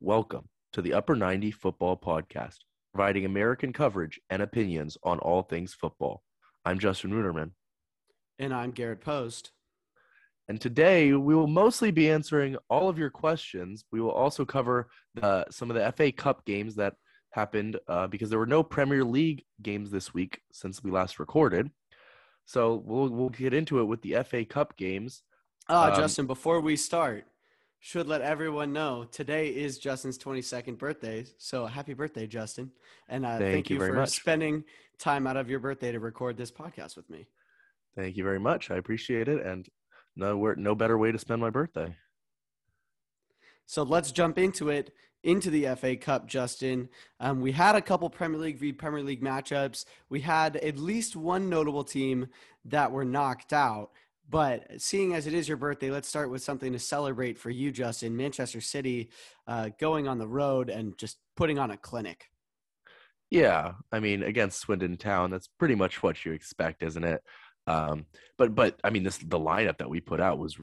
Welcome to the Upper 90 Football Podcast, providing American coverage and opinions on all things football. I'm Justin Ruderman. And I'm Garrett Post. And today we will mostly be answering all of your questions. We will also cover the, some of the FA Cup games that happened uh, because there were no Premier League games this week since we last recorded. So we'll we'll get into it with the FA Cup games. Ah, um, Justin, before we start, should let everyone know today is Justin's 22nd birthday. So happy birthday, Justin. And uh, thank, thank, you, you for much. spending time out of your birthday to record this podcast with me. Thank you very much. I appreciate it. And no, no better way to spend my birthday. So let's jump into it, into the FA Cup, Justin. Um, we had a couple Premier League v Premier League matchups. We had at least one notable team that were knocked out. But seeing as it is your birthday, let's start with something to celebrate for you, Justin. Manchester City uh, going on the road and just putting on a clinic. Yeah, I mean against Swindon Town, that's pretty much what you expect, isn't it? Um, but but I mean this the lineup that we put out was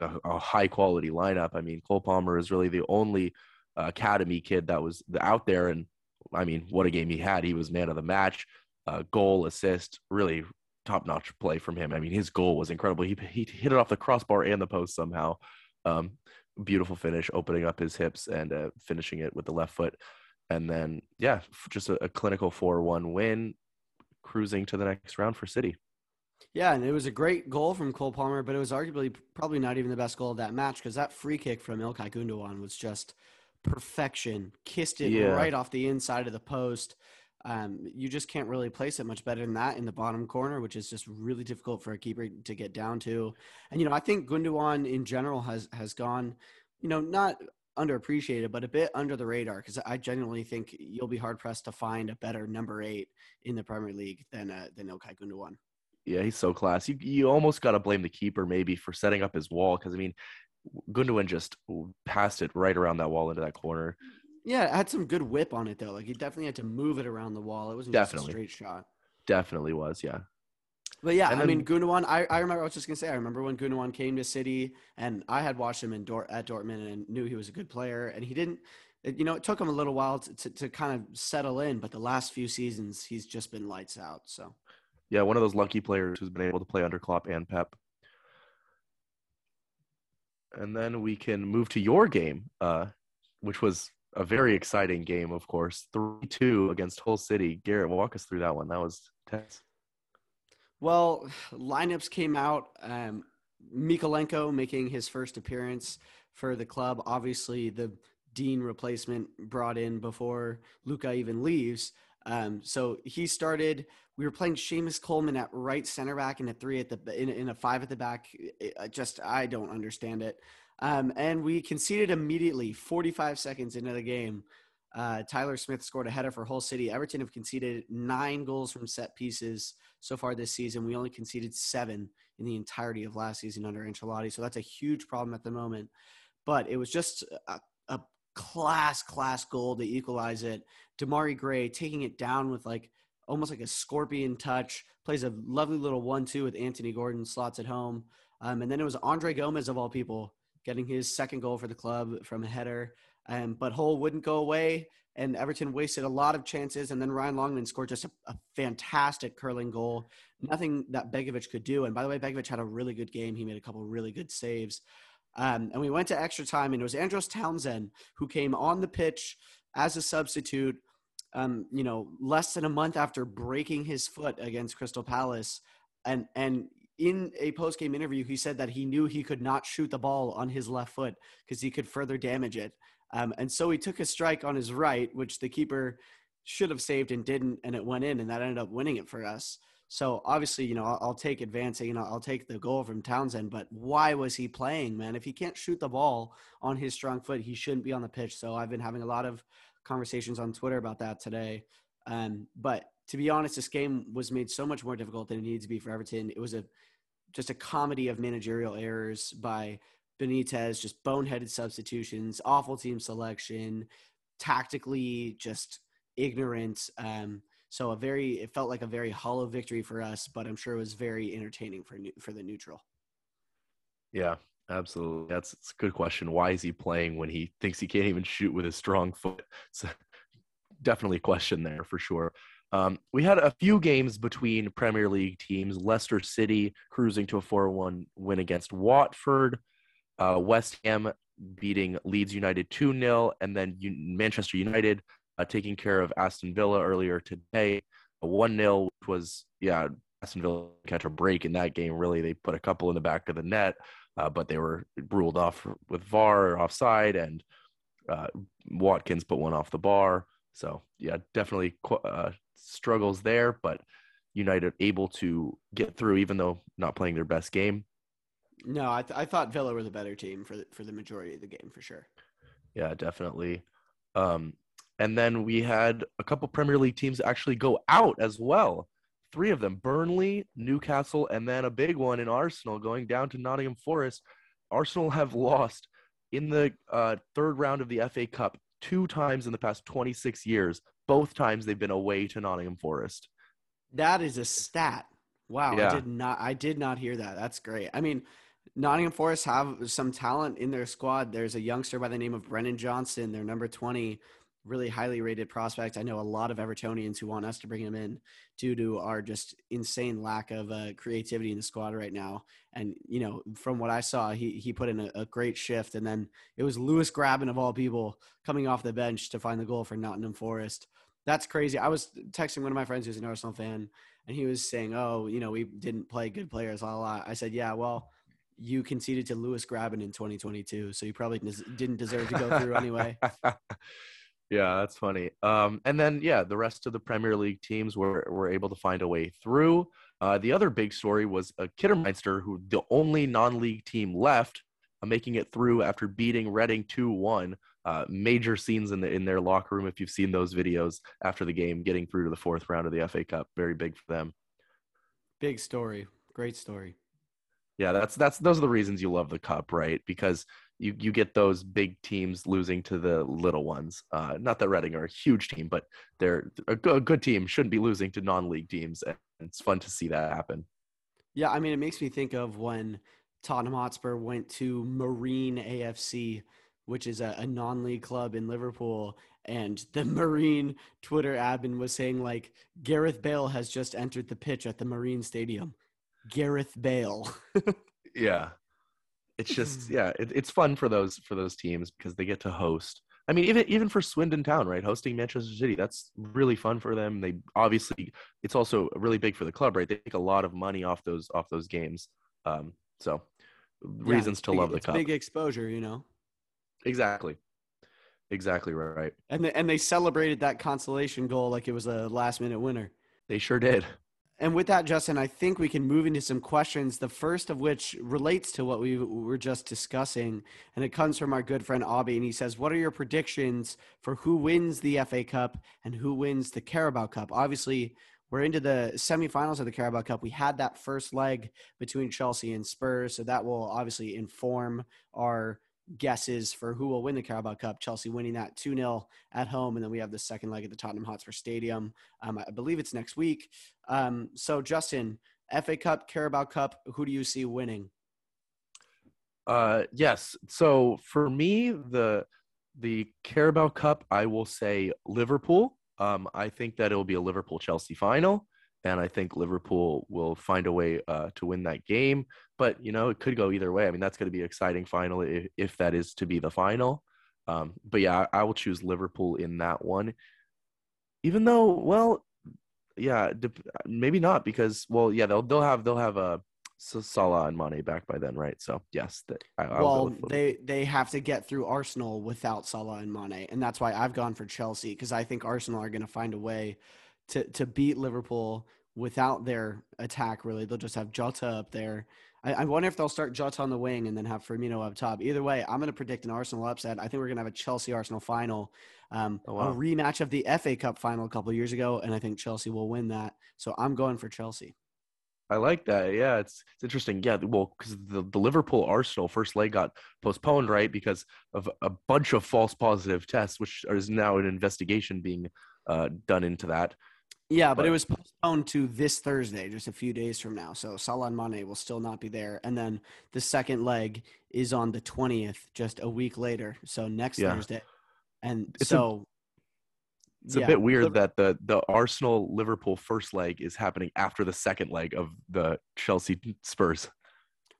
a, a high quality lineup. I mean Cole Palmer is really the only uh, academy kid that was out there, and I mean what a game he had. He was man of the match, uh, goal, assist, really top notch play from him. I mean, his goal was incredible. He, he hit it off the crossbar and the post somehow. Um, beautiful finish, opening up his hips and uh, finishing it with the left foot. And then, yeah, just a, a clinical 4 1 win, cruising to the next round for City. Yeah, and it was a great goal from Cole Palmer, but it was arguably probably not even the best goal of that match because that free kick from Ilkay Gundogan was just perfection. Kissed it yeah. right off the inside of the post. Um, you just can't really place it much better than that in the bottom corner, which is just really difficult for a keeper to get down to. And you know, I think Gundogan in general has has gone, you know, not underappreciated, but a bit under the radar because I genuinely think you'll be hard pressed to find a better number eight in the Premier League than uh, than Ilkay Gundogan. Yeah, he's so class. You you almost got to blame the keeper maybe for setting up his wall because I mean, Gundogan just passed it right around that wall into that corner. Yeah, it had some good whip on it though. Like he definitely had to move it around the wall. It wasn't definitely. just a straight shot. Definitely was, yeah. But yeah, then, I mean Gundogan. I, I remember I was just gonna say I remember when Gundogan came to City, and I had watched him in Dort at Dortmund and knew he was a good player, and he didn't. It, you know, it took him a little while to, to, to kind of settle in, but the last few seasons he's just been lights out. So. Yeah, one of those lucky players who's been able to play under Klopp and Pep. And then we can move to your game, uh, which was a very exciting game, of course. 3 2 against Hull City. Garrett, walk us through that one. That was tense. Well, lineups came out. Um, Mykolenko making his first appearance for the club. Obviously, the Digne replacement brought in before Luca even leaves. Um, so he started. We were playing Seamus Coleman at right center back and a three at the in, in a five at the back. It, just I don't understand it. Um, and we conceded immediately, 45 seconds into the game. Uh, Tyler Smith scored a header for Hull City. Everton have conceded nine goals from set pieces so far this season. We only conceded seven in the entirety of last season under Ancelotti. So that's a huge problem at the moment. But it was just a, a class, class goal to equalize it. Demarai Gray taking it down with like almost like a scorpion touch, plays a lovely little one-two with Anthony Gordon, slots at home. Um, and then it was Andre Gomes, of all people getting his second goal for the club from a header. Um, but Hull wouldn't go away, and Everton wasted a lot of chances. And then Ryan Longman scored just a, a fantastic curling goal. Nothing that Begovic could do. And by the way, Begovic had a really good game. He made a couple really good saves. Um, and we went to extra time, and it was Andros Townsend who came on the pitch as a substitute. Um, you know, less than a month after breaking his foot against Crystal Palace, and and in a post game interview, he said that he knew he could not shoot the ball on his left foot because he could further damage it. Um, and so he took a strike on his right, which the keeper should have saved and didn't, and it went in, and that ended up winning it for us. So obviously, you know, I'll, I'll take advancing, you know, I'll take the goal from Townsend, but why was he playing, man? If he can't shoot the ball on his strong foot, he shouldn't be on the pitch. So I've been having a lot of conversations on Twitter about that today. Um, but to be honest, this game was made so much more difficult than it needed to be for Everton. It was a just a comedy of managerial errors by Benitez, just boneheaded substitutions, awful team selection, tactically just ignorant. Um, so a very, it felt like a very hollow victory for us, but I'm sure it was very entertaining for for the neutral. Yeah, Absolutely. That's, that's a good question. Why is he playing when he thinks he can't even shoot with his strong foot? So definitely a question there for sure. Um, we had a few games between Premier League teams. Leicester City cruising to a 4 1 win against Watford. Uh, West Ham beating Leeds United 2 0. And then U- Manchester United uh, taking care of Aston Villa earlier today. 1 0, which was, yeah, Aston Villa catch a break in that game. Really, they put a couple in the back of the net uh, but they were ruled off with VAR offside, and uh, Watkins put one off the bar. So yeah, definitely uh, struggles there, but United able to get through, even though not playing their best game. No, I, th- I thought Villa were the better team for the, for the majority of the game for sure. Yeah, definitely. Um, and then we had a couple Premier League teams actually go out as well three of them Burnley, Newcastle, and then a big one in Arsenal going down to Nottingham Forest. Arsenal have lost in the uh, third round of the FA Cup two times in the past 26 years. Both times they've been away to Nottingham Forest. That is a stat. Wow, yeah. I did not I did not hear that. That's great. I mean, Nottingham Forest have some talent in their squad. There's a youngster by the name of Brennan Johnson, their number 20, really highly rated prospect. I know a lot of Evertonians who want us to bring him in due to our just insane lack of uh, creativity in the squad right now. And you know, from what I saw, he he put in a, a, great shift. And then it was Lewis Grabban of all people coming off the bench to find the goal for Nottingham Forest. That's crazy. I was texting one of my friends who's an Arsenal fan, and he was saying, "Oh, you know, we didn't play good players." La la. I said, "Yeah, well." You conceded to Lewis Grabban in 2022, so you probably didn't deserve to go through anyway. Yeah, that's funny. Um, and then yeah, the rest of the Premier League teams were were able to find a way through. Uh, the other big story was uh, Kidderminster, who the only non-league team left, uh, making it through after beating Reading two one. Uh, major scenes in the in their locker room. If you've seen those videos after the game, getting through to the fourth round of the FA Cup, very big for them. Big story, great story. Yeah, that's that's those are the reasons you love the cup, right? Because you you get those big teams losing to the little ones. Uh, not that Reading are a huge team, but they're a good, a good team. Shouldn't be losing to non-league teams, and it's fun to see that happen. Yeah, I mean, it makes me think of when Tottenham Hotspur went to Marine AFC, which is a, a non-league club in Liverpool, and the Marine Twitter admin was saying like Gareth Bale has just entered the pitch at the Marine Stadium. Gareth Bale. yeah, it's just yeah, it, it's fun for those for those teams because they get to host. I mean, even even for Swindon Town, right? Hosting Manchester City, that's really fun for them. They obviously, it's also really big for the club, right? They make a lot of money off those off those games. Um, so reasons yeah, to big, love the cup. Big exposure, you know. Exactly. Exactly right. And they, and they celebrated that consolation goal like it was a last minute winner. They sure did. And with that, Justin, I think we can move into some questions. The first of which relates to what we were just discussing, and it comes from our good friend Abby. And he says, "What are your predictions for who wins the FA Cup and who wins the Carabao Cup?" Obviously, we're into the semifinals of the Carabao Cup. We had that first leg between Chelsea and Spurs, so that will obviously inform our guesses for who will win the Carabao Cup. Chelsea winning that 2 0 at home. And then we have the second leg at the Tottenham Hotspur Stadium. Um, I believe it's next week. Um, so, Justin, FA Cup, Carabao Cup, who do you see winning? Uh, yes. So for me, the the Carabao Cup, I will say Liverpool. Um, I think that it will be a Liverpool Chelsea final and I think Liverpool will find a way uh, to win that game. But you know, it could go either way. I mean, that's going to be an exciting final if, if that is to be the final. Um, but yeah, I, I, will choose Liverpool in that one. Even though, well, yeah, maybe not because, well, yeah, they'll they'll have they'll have a uh, Salah and Mane back by then, right? So yes, I, well, they they have to get through Arsenal without Salah and Mane, and that's why I've gone for Chelsea because I think Arsenal are going to find a way to to beat Liverpool without their attack. Really, they'll just have Jota up there. I, I wonder if they'll start Jota on the wing and then have Firmino up top. Either way, I'm going to predict an Arsenal upset. I think we're going to have a Chelsea Arsenal final, um, oh, wow. a rematch of the FA Cup final a couple years ago, and I think Chelsea will win that. So I'm going for Chelsea. I like that. Yeah, it's it's interesting. Yeah, well, because the, the Liverpool Arsenal first leg got postponed, right, because of a bunch of false positive tests, which is now an investigation being uh, done into that. Yeah, but, But- it was postponed to this Thursday, just a few days from now. So Salah and Mane will still not be there, and then the second leg is on the twentieth, just a week later. So next Yeah. Thursday, and It's a- so It's a bit weird Liver- that the the Arsenal Liverpool first leg is happening after the second leg of the Chelsea Spurs.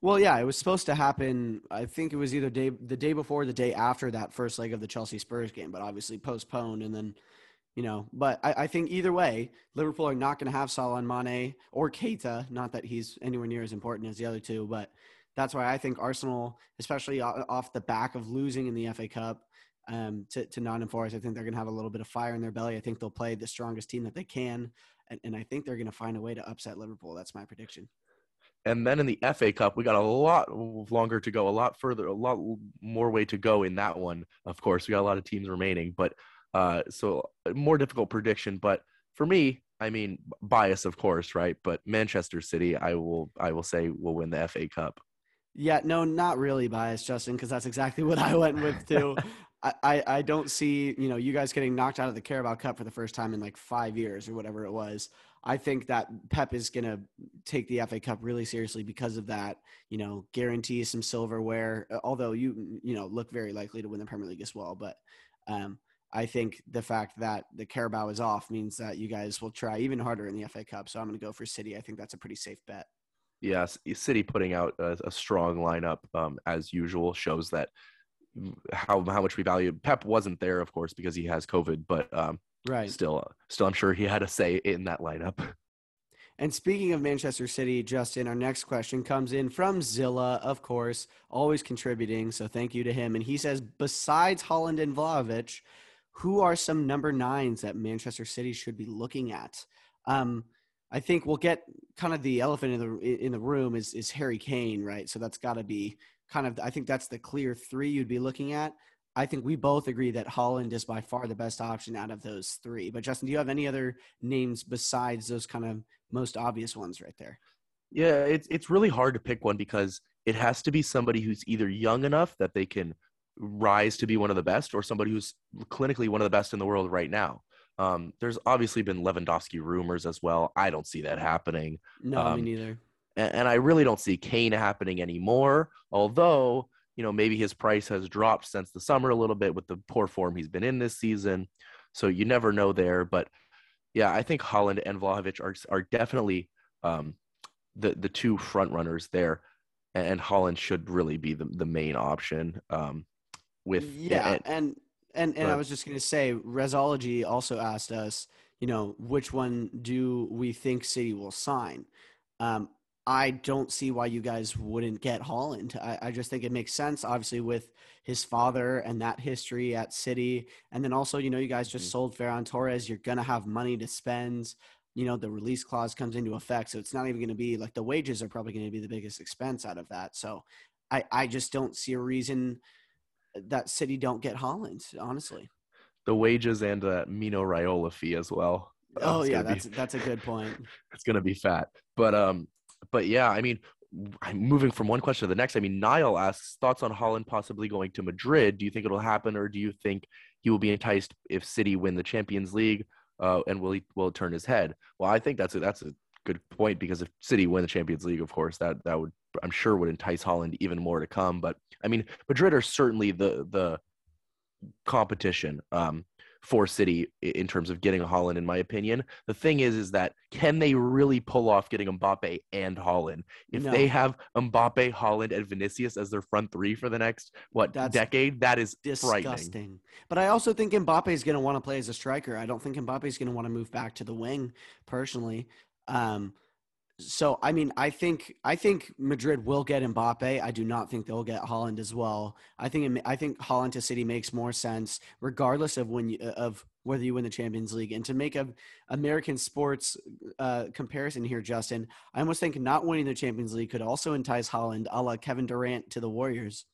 Well, yeah, it was supposed to happen. I think it was either day the day before, or the day after that first leg of the Chelsea Spurs game, but obviously postponed. And then, you know, but I, I think either way, Liverpool are not going to have Salah and Mane or Keita. Not that he's anywhere near as important as the other two, but that's why I think Arsenal, especially off the back of losing in the FA Cup um, to to Nottingham Forest, I think they're going to have a little bit of fire in their belly. I think they'll play the strongest team that they can, and, and I think they're going to find a way to upset Liverpool. That's my prediction. And then in the FA Cup, we got a lot longer to go, a lot further, a lot more way to go in that one. Of course, we got a lot of teams remaining, but uh, so more difficult prediction. But for me, I mean, bias, of course, right? But Manchester City, I will, I will say, will win the FA Cup. Yeah, no, not really biased, Justin, because that's exactly what I went with too. I, I, don't see, you know, you guys getting knocked out of the Carabao Cup for the first time in like five years or whatever it was. I think that Pep is going to take the FA Cup really seriously because of that, you know, guarantee some silverware, uh, although you, you know, look very likely to win the Premier League as well. But um, I think the fact that the Carabao is off means that you guys will try even harder in the FA Cup. So I'm going to go for City. I think that's a pretty safe bet. Yes, City putting out a, a strong lineup um, as usual shows that how how much we value. Pep wasn't there, of course, because he has COVID, but um, Right. still, still, I'm sure he had a say in that lineup. And speaking of Manchester City, Justin, our next question comes in from Zilla, of course, always contributing. So thank you to him. And he says, besides Haaland and Vlahovic, who are some number nines that Manchester City should be looking at? Um, I think we'll get kind of the elephant in the in the room is is Harry Kane, right? So that's got to be kind of I think that's the clear three you'd be looking at. I think we both agree that Haaland is by far the best option out of those three. But Justin, do you have any other names besides those kind of most obvious ones right there? Yeah, it's it's really hard to pick one because it has to be somebody who's either young enough that they can rise to be one of the best, or somebody who's clinically one of the best in the world right now. Um, there's obviously been Lewandowski rumors as well. I don't see that happening. No, me Um, neither. and, and I really don't see Kane happening anymore. Although, you know, maybe his price has dropped since the summer a little bit with the poor form he's been in this season. So you never know there. But yeah, I think Haaland and Vlahovic are are definitely um, the the two front runners there, and Haaland should really be the the main option. Um, with yeah, and- and and I was just gonna say, Resology also asked us, you know, which one do we think City will sign? Um, I don't see why you guys wouldn't get Haaland. I, I just think it makes sense, obviously, with his father and that history at City, and then also, you know, you guys just Mhm. sold Ferran Torres. You're gonna have money to spend. You know, the release clause comes into effect, so it's not even going to be like the wages are probably going to be the biggest expense out of that. So, I I just don't see a reason that City don't get Haaland, honestly. the wages and the Mino Raiola fee as well. Oh it's yeah, gonna be- that's that's a good point. it's gonna be fat. But um, but yeah, I mean, I'm moving from one question to the next. I mean, Niall asks thoughts on Haaland possibly going to Madrid. Do you think it'll happen, or do you think he will be enticed if City win the Champions League? Uh, and will he will turn his head? Well, I think that's a that's a good point because if City win the Champions League, of course, that that would I'm sure would entice Haaland even more to come. But I mean, Madrid are certainly the the competition um, for City in terms of getting Haaland, in my opinion. The thing is, is that can they really pull off getting Mbappe and Haaland? If No. they have Mbappe, Haaland, and Vinicius as their front three for the next what That's decade, that is. Disgusting. But I also think Mbappe is going to want to play as a striker. I don't think Mbappe is going to want to move back to the wing, personally. Um, so I mean, I think I think Madrid will get Mbappe. I do not think they'll get Haaland as well. I think I think Haaland to City makes more sense, regardless of when you, of whether you win the Champions League. And to make a American sports uh, comparison here, Justin, I almost think not winning the Champions League could also entice Haaland, a la Kevin Durant to the Warriors.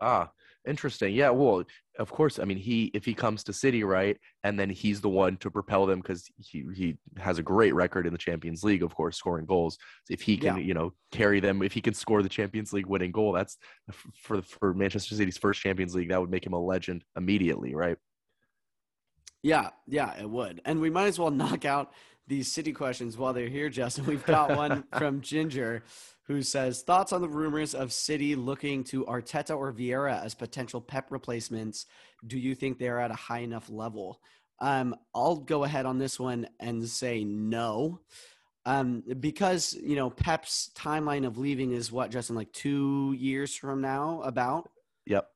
Ah, interesting. Yeah, well, of course. I mean, he if he comes to City, right, and then he's the one to propel them because he he has a great record in the Champions League, of course, scoring goals. If he can, Yeah. you know, carry them, if he can score the Champions League winning goal, that's for for Manchester City's first Champions League. That would make him a legend immediately, right? Yeah, yeah, it would. And we might as well knock out these city questions while they're here, Justin. We've got one from Ginger who says thoughts on the rumors of City looking to Arteta or Vieira as potential Pep replacements. Do you think they're at a high enough level? Um, I'll go ahead on this one and say no. Um, because you know Pep's timeline of leaving is what Justin like two years from now about. Yep.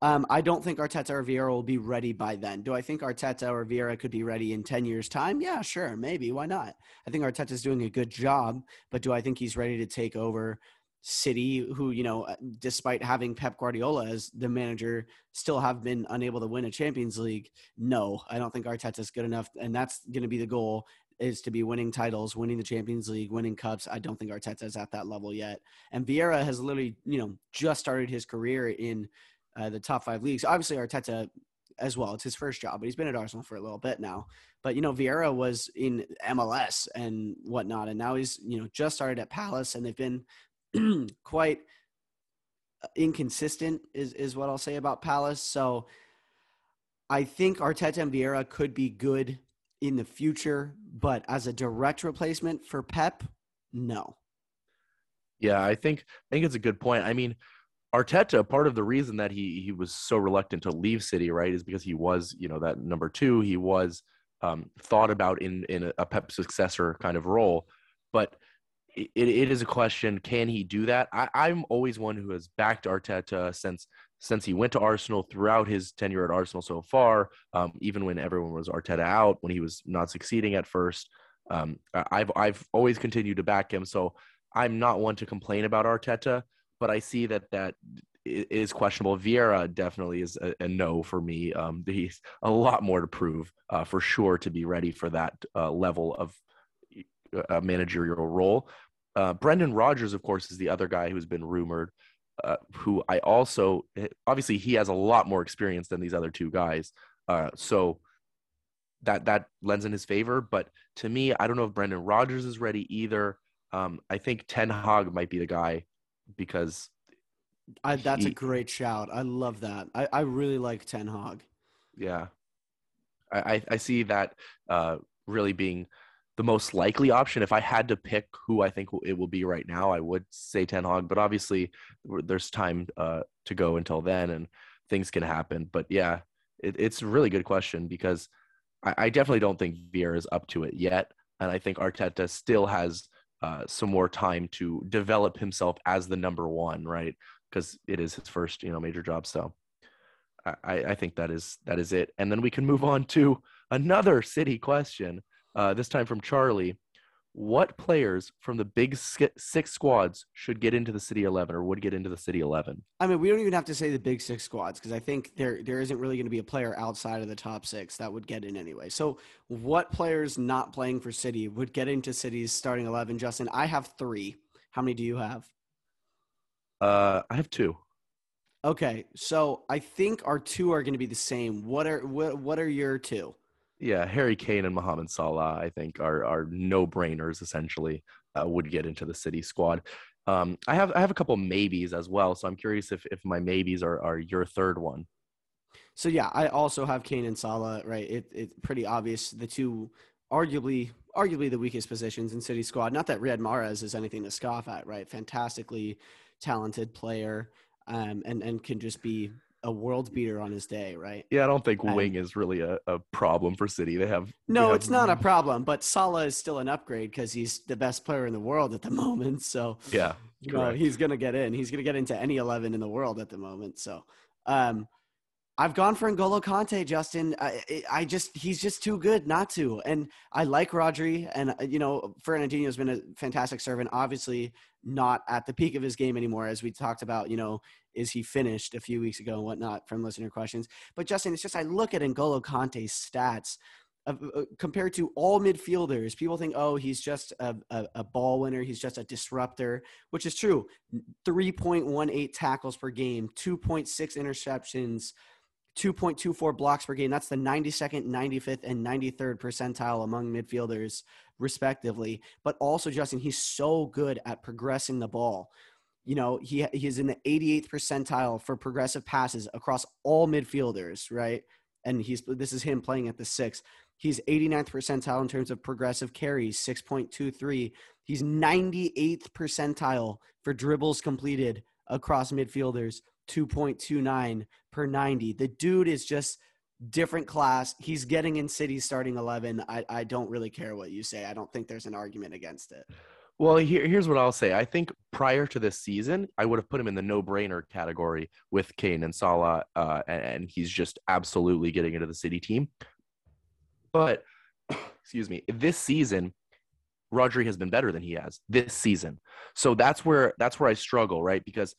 Um, I don't think Arteta or Vieira will be ready by then. Do I think Arteta or Vieira could be ready in 10 years' time? Yeah, sure, maybe. Why not? I think Arteta's doing a good job, but do I think he's ready to take over City, who, you know, uh, despite having Pep Guardiola as the manager, still have been unable to win a Champions League? No, I don't think Arteta's good enough. And that's going to be the goal is to be winning titles, winning the Champions League, winning cups. I don't think Arteta's at that level yet. And Vieira has literally, you know, just started his career in – uh, the top five leagues. Obviously, Arteta as well. It's his first job, but he's been at Arsenal for a little bit now. But you know, Vieira was in MLS and whatnot, and now he's you know just started at Palace, and they've been quite inconsistent. Is is what I'll say about Palace. So I think Arteta and Vieira could be good in the future, but as a direct replacement for Pep, no. Yeah, I think I think it's a good point. I mean, Arteta, part of the reason that he he was so reluctant to leave City, right, is because he was, you know, that number two. He was um, thought about in in a Pep successor kind of role, but it, it is a question: Can he do that? I, I'm always one who has backed Arteta since since he went to Arsenal throughout his tenure at Arsenal so far. Um, even when everyone was Arteta out, when he was not succeeding at first, um, I've I've always continued to back him. So I'm not one to complain about Arteta but I see that that is questionable. Vieira definitely is a, a no for me. Um, he's a lot more to prove uh, for sure to be ready for that uh, level of uh, managerial role. Uh, Brendan Rodgers, of course, is the other guy who's been rumored. Uh, who I also obviously he has a lot more experience than these other two guys, uh, so that that lends in his favor. But to me, I don't know if Brendan Rodgers is ready either. Um, I think Ten Hag might be the guy because I, that's he, a great shout. I love that. I, I really like Ten Hag. Yeah, I I see that uh, really being the most likely option. If I had to pick who I think it will be right now, I would say Ten Hag. But obviously, there's time uh, to go until then, and things can happen. But yeah, it, it's a really good question because I, I definitely don't think Vieira is up to it yet, and I think Arteta still has uh, some more time to develop himself as the number one, right? Because it is his first, you know, major job. So I, I think that is that is it. And then we can move on to another city question. Uh, this time from Charlie what players from the big six squads should get into the city 11 or would get into the city 11 i mean we don't even have to say the big six squads because i think there there isn't really going to be a player outside of the top six that would get in anyway. So what players not playing for city would get into city's starting 11 justin i have three. How many do you have? Uh i have two. Okay so i think our two are going to be the same. What are what, what are your two yeah, Harry Kane and Mohamed Salah, I think, are are no brainers. Essentially, uh, would get into the City squad. Um, I have I have a couple maybes as well, so I'm curious if if my maybes are are your third one. So yeah, I also have Kane and Salah. Right, it it's pretty obvious the two arguably arguably the weakest positions in City squad. Not that Riyad Mahrez is anything to scoff at. Right, fantastically talented player, um, and and can just be a world beater on his day, right? Yeah, I don't think and, wing is really a, a problem for City. They have no, they have, it's not a problem. But Salah is still an upgrade because he's the best player in the world at the moment. So yeah, you know, he's gonna get in. He's gonna get into any eleven in the world at the moment. So, um, I've gone for N'Golo Kanté, Justin. I, I just he's just too good not to. And I like Rodri, and uh, you know, Fernandinho has been a fantastic servant. Obviously, not at the peak of his game anymore, as we talked about. You know, is he finished a few weeks ago and whatnot from listener questions. But Justin, it's just I look at N'Golo Kante's stats. Uh, uh, compared to all midfielders, people think, oh, he's just a, a, a, ball winner. He's just a disruptor, which is true. 3.18 tackles per game, 2.6 interceptions, 2.24 blocks per game. That's the 92nd, 95th, and 93rd percentile among midfielders, respectively. But also, Justin, he's so good at progressing the ball. You know, he he is in the 88th percentile for progressive passes across all midfielders, right? and he's this is him playing at the six. He's 89th percentile in terms of progressive carries, 6.23. He's 98th percentile for dribbles completed across midfielders, 2.29 per 90. The dude is just different class. He's getting in City starting 11. I, I don't really care what you say. I don't think there's an argument against it. Well, here, here's what I'll say. I think prior to this season, I would have put him in the no-brainer category with Kane and Salah, uh, and, and he's just absolutely getting into the City team. But excuse me, this season, Rodri has been better than he has this season. So that's where that's where I struggle, right? Because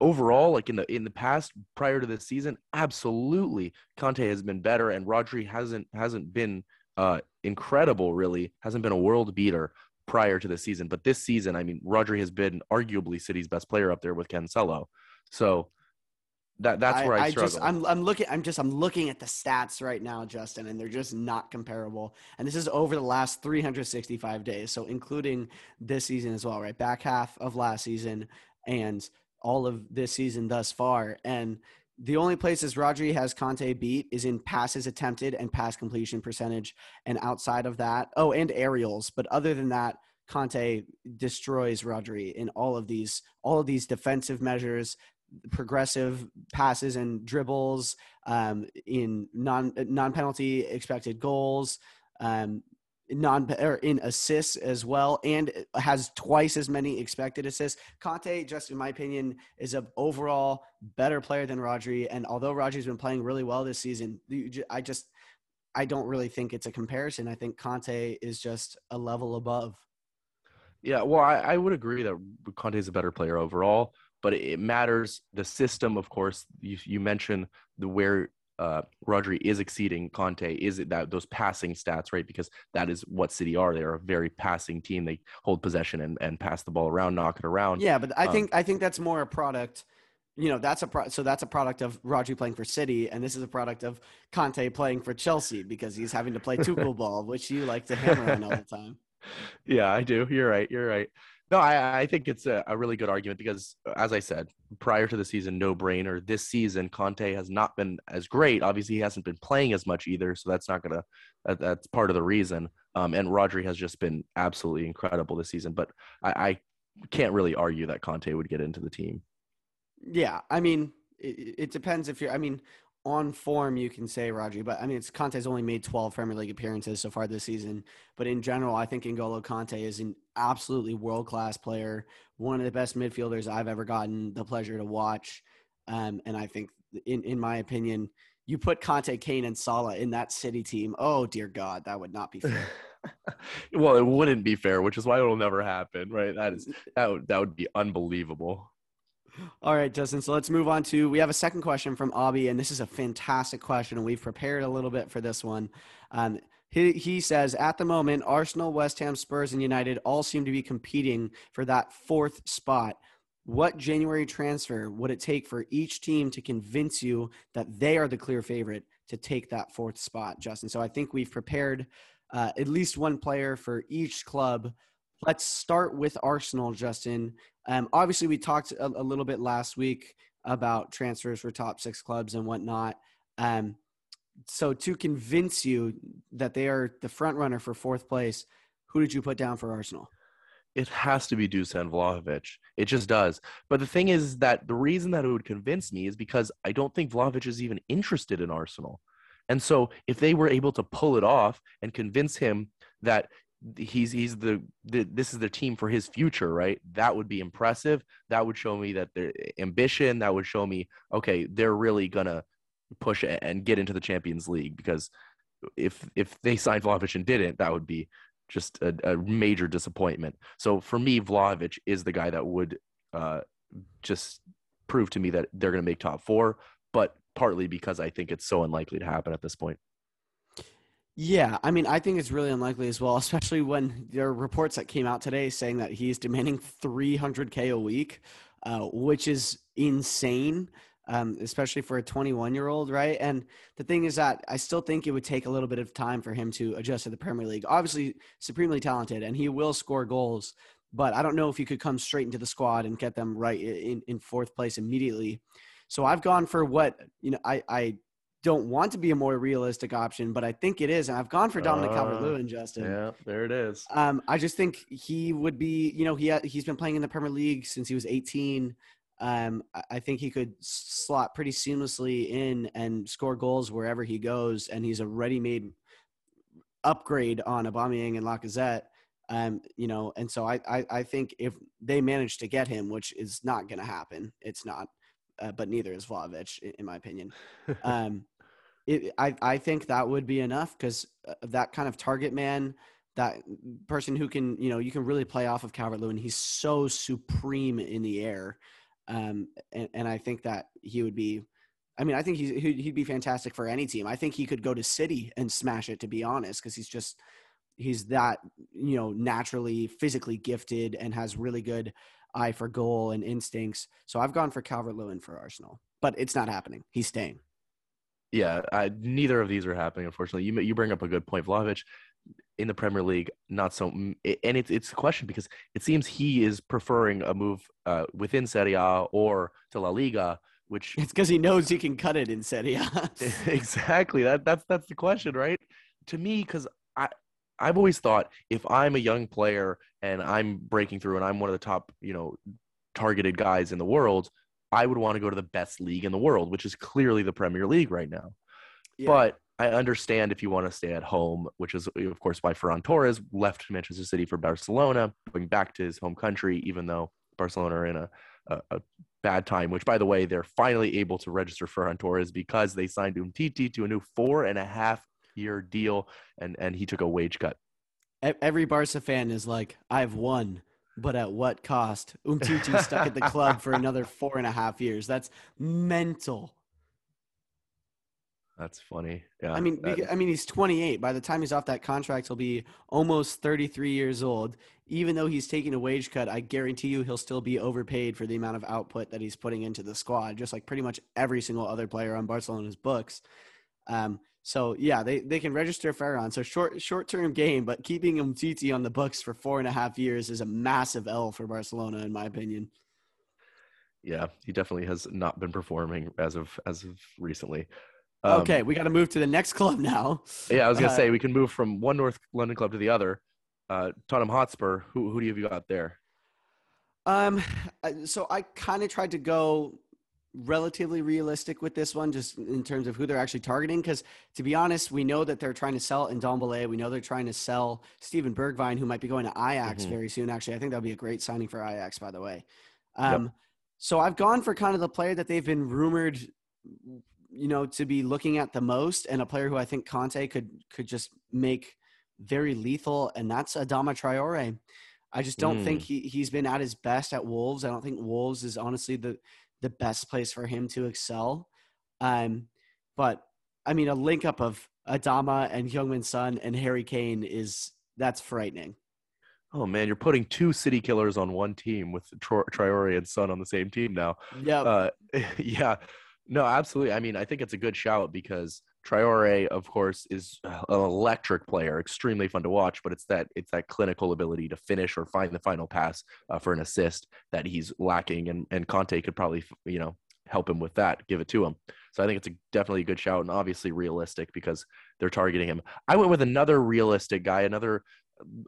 overall, like in the in the past, prior to this season, absolutely, Kanté has been better, and Rodri hasn't hasn't been uh, incredible. Really, hasn't been a world beater prior to the season. But this season, I mean, Rodri has been arguably City's best player up there with Cancelo. So that that's where I, I, I just I'm I'm looking I'm just I'm looking at the stats right now, Justin, and they're just not comparable. And this is over the last 365 days, so including this season as well, right? Back half of last season and all of this season thus far. And the only places Rodri has Kanté beat is in passes attempted and pass completion percentage. And outside of that, oh, and aerials. But other than that, Kanté destroys Rodri in all of these all of these defensive measures, progressive passes and dribbles, um, in non non penalty expected goals, um, non or in assists as well, and has twice as many expected assists. Kanté, just in my opinion, is a overall better player than Rodri. And although Rodri's been playing really well this season, I just I don't really think it's a comparison. I think Kanté is just a level above. Yeah, well, I, I would agree that Kanté is a better player overall, but it matters the system. Of course, you, you mentioned the where uh, Rodri is exceeding Kanté is it that those passing stats, right? Because that is what City are. They are a very passing team. They hold possession and, and pass the ball around, knock it around. Yeah, but I um, think I think that's more a product. You know, that's a pro- so that's a product of Rodri playing for City, and this is a product of Kanté playing for Chelsea because he's having to play Tuchel ball, which you like to hammer on all the time. Yeah, I do. You're right. You're right. No, I, I think it's a, a, really good argument because, as I said, prior to the season, no brainer. This season, Kanté has not been as great. Obviously, he hasn't been playing as much either, so that's not gonna. That, that's part of the reason. Um, and Rodri has just been absolutely incredible this season. But I, I can't really argue that Kanté would get into the team. Yeah, I mean, it, it depends if you're. I mean, on form, you can say Rodri, but I mean, it's Kanté's only made 12 Premier League appearances so far this season. But in general, I think N'Golo Kanté is an absolutely world class player, one of the best midfielders I've ever gotten the pleasure to watch. Um, and I think, in in my opinion, you put Kanté, Kane, and Salah in that City team. Oh dear God, that would not be fair. well, it wouldn't be fair, which is why it'll never happen, right? That is that would, that would be unbelievable. All right, Justin. So let's move on to. We have a second question from Abby, and this is a fantastic question, and we've prepared a little bit for this one. Um, he, he says, at the moment, Arsenal, West Ham, Spurs, and United all seem to be competing for that fourth spot. What January transfer would it take for each team to convince you that they are the clear favorite to take that fourth spot, Justin? So I think we've prepared uh, at least one player for each club. Let's start with Arsenal, Justin. Um, obviously, we talked a, a, little bit last week about transfers for top six clubs and whatnot. Um, so, to convince you that they are the front runner for fourth place, who did you put down for Arsenal? It has to be Dusan Vlahovic. It just does. But the thing is that the reason that it would convince me is because I don't think Vlahovic is even interested in Arsenal. And so if they were able to pull it off and convince him that he's he's the, the this is the team for his future right? That would be impressive. That would show me that their ambition. That would show me okay they're really gonna push and get into the champions league because if if they signed Vlahovic and didn't that would be just a, a major disappointment. So for me Vlahovic is the guy that would uh, just prove to me that they're going to make top four but partly because i think it's so unlikely to happen at this point yeah, I mean, I think it's really unlikely as well, especially when there are reports that came out today saying that he's demanding 300k a week, uh, which is insane, um, especially for a 21 year old, right? And the thing is that I still think it would take a little bit of time for him to adjust to the Premier League. Obviously, supremely talented, and he will score goals, but I don't know if he could come straight into the squad and get them right in, in fourth place immediately. So I've gone for what you know. I, I don't want to be a more realistic option, but I think it is. And I've gone for Dominic Uh, Calvert-Lewin, Justin. Yeah, there it is. Um, I just think he would be, you know, he ha- he's been playing in the Premier League since he was 18. Um, I- think he could slot pretty seamlessly in and score goals wherever he goes, and he's a ready-made upgrade on Aubameyang and Lacazette. Um, you know, and so I, I, I think if they manage to get him, which is not going to happen, it's not, uh, but neither is Vlahovic, in, in my opinion. Um, it, I, I think that would be enough because that kind of target man, that person who can, you know, you can really play off of Calvert Lewin. He's so supreme in the air. Um, and, and I think that he would be, I mean, I think he's, he'd, he'd be fantastic for any team. I think he could go to City and smash it, to be honest, because he's just, he's that, you know, naturally physically gifted and has really good eye for goal and instincts. So I've gone for Calvert Lewin for Arsenal, but it's not happening. He's staying. Yeah, I, neither of these are happening. Unfortunately, you you bring up a good point. Vlahovic in the Premier League, not so, and it's it's a question because it seems he is preferring a move uh, within Serie A or to La Liga, which It's because he knows he can cut it in Serie A. exactly that that's that's the question, right? To me, because I I've always thought if I'm a young player and I'm breaking through and I'm one of the top, you know, targeted guys in the world, I would want to go to the best league in the world, which is clearly the Premier League right now. Yeah. But I understand if you want to stay at home, which is of course why Ferran Torres left Manchester City for Barcelona, going back to his home country, even though Barcelona are in a, a, a bad time. Which, by the way, they're finally able to register Ferran Torres because they signed Umtiti to a new four and a half year deal, and and he took a wage cut. Every Barca fan is like, I've won, but at what cost? Umtiti stuck at the club for another four and a half years. That's mental. That's funny. Yeah, I mean, that- I mean, he's 28. By the time he's off that contract, he'll be almost 33 years old. Even though he's taking a wage cut, I guarantee you he'll still be overpaid for the amount of output that he's putting into the squad, just like pretty much every single other player on Barcelona's books. Um, so yeah, they, they can register Ferran. So short short term game, but keeping Umtiti on the books for four and a half years is a massive L for Barcelona, in my opinion. yeah, he definitely has not been performing as of as of recently. Um, okay, we got to move to the next club now. Yeah, I was gonna Uh, say we can move from one North London club to the other. Uh, Tottenham Hotspur. Who who do you have got there? Um, so I kind of tried to go relatively realistic with this one, just in terms of who they're actually targeting. Because to be honest, we know that they're trying to sell in Ndombele. We know they're trying to sell Steven Bergwijn, who might be going to Ajax Mhm. very soon. Actually, I think that'll be a great signing for Ajax, by the way. Um, so I've gone for kind of the player that they've been rumored, you know, to be looking at the most, and a player who I think Conte could could just make very lethal, and that's Adama Traore. I just don't think he he's been at his best at Wolves. I don't think Wolves is honestly the the best place for him to excel. Um, but I mean, a link up of Adama and Heung-min Son and Harry Kane is that's frightening. Oh man, you're putting two city killers on one team with Tro- Traore and Son on the same team now. Yeah, Uh, yeah, no, absolutely. I mean, I think it's a good shout because Traore, of course, is an electric player, extremely fun to watch. But it's that it's that clinical ability to finish or find the final pass uh, for an assist that he's lacking, and and Conte could probably you know help him with that, give it to him. So I think it's a, definitely a good shout and obviously realistic because they're targeting him. I went with another realistic guy, another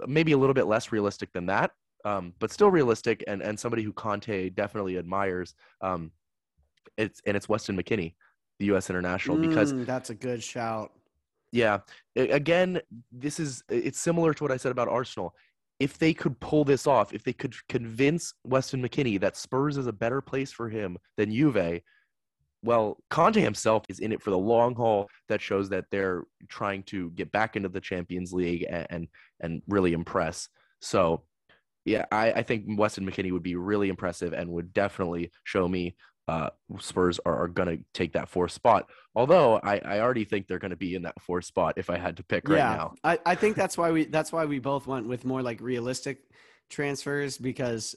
maybe a little bit less realistic than that, um, but still realistic and and somebody who Conte definitely admires. Um, it's and it's Weston McKennie, the U.S. international, because Mm, that's a good shout. yeah, again, this is it's similar to what I said about Arsenal. If they could pull this off, if they could convince Weston McKennie that Spurs is a better place for him than Juve, well, Conte himself is in it for the long haul. That shows that they're trying to get back into the Champions League and and, and really impress. So, yeah, I, I think Weston McKennie would be really impressive and would definitely show me uh, Spurs are, are going to take that fourth spot. Although I, I already think they're going to be in that fourth spot if I had to pick right now. I, I think that's why we that's why we both went with more like realistic transfers because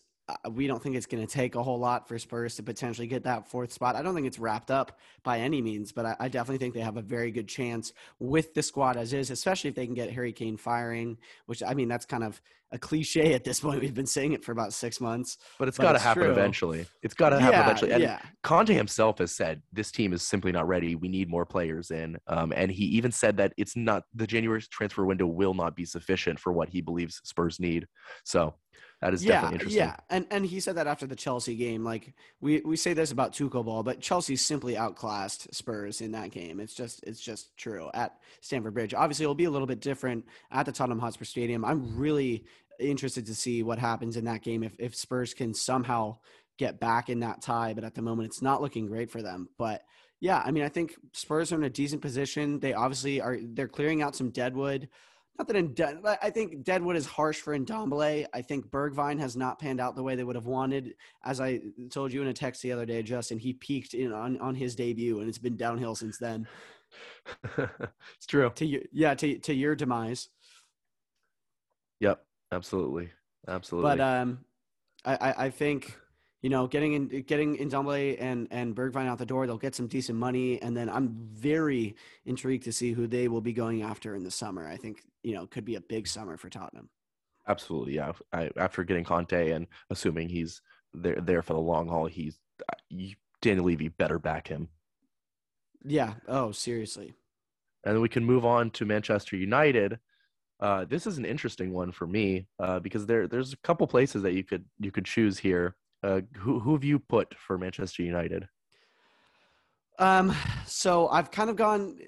we don't think it's going to take a whole lot for Spurs to potentially get that fourth spot. I don't think it's wrapped up by any means, but I, I, definitely think they have a very good chance with the squad as is, especially if they can get Harry Kane firing, which I mean, that's kind of a cliche at this point. We've been saying it for about six months, but it's got to happen true. eventually. It's got to happen yeah, eventually. And yeah. Conte himself has said this team is simply not ready. We need more players in, um, and he even said that it's not the January transfer window will not be sufficient for what he believes Spurs need. So that is yeah, definitely interesting. Yeah, and and he said that after the Chelsea game. Like we we say this about Tuchel ball, but Chelsea simply outclassed Spurs in that game. It's just it's just true at Stamford Bridge. Obviously, it'll be a little bit different at the Tottenham Hotspur Stadium. I'm really interested to see what happens in that game if if Spurs can somehow get back in that tie. But at the moment, it's not looking great for them. But yeah, I mean, I think Spurs are in a decent position. They obviously are. They're clearing out some deadwood not that in I think Deadwood is harsh for Ndombele. I think Bergwijn has not panned out the way they would have wanted. As I told you in a text the other day, Justin, he peaked in on, on his debut, and it's been downhill since then. it's true. To you, yeah, to to your demise. Yep, absolutely, absolutely. But um, I I, I think you know, getting in, getting Ndombele and and Bergwijn out the door, they'll get some decent money, and then I'm very intrigued to see who they will be going after in the summer. I think you know could be a big summer for Tottenham. Absolutely, yeah. I, after getting Conte and assuming he's there there for the long haul, he's Daniel Levy better back him. Yeah. Oh, seriously. And then we can move on to Manchester United. Uh, this is an interesting one for me uh, because there there's a couple places that you could you could choose here. Uh, who who have you put for Manchester United? Um, so I've kind of gone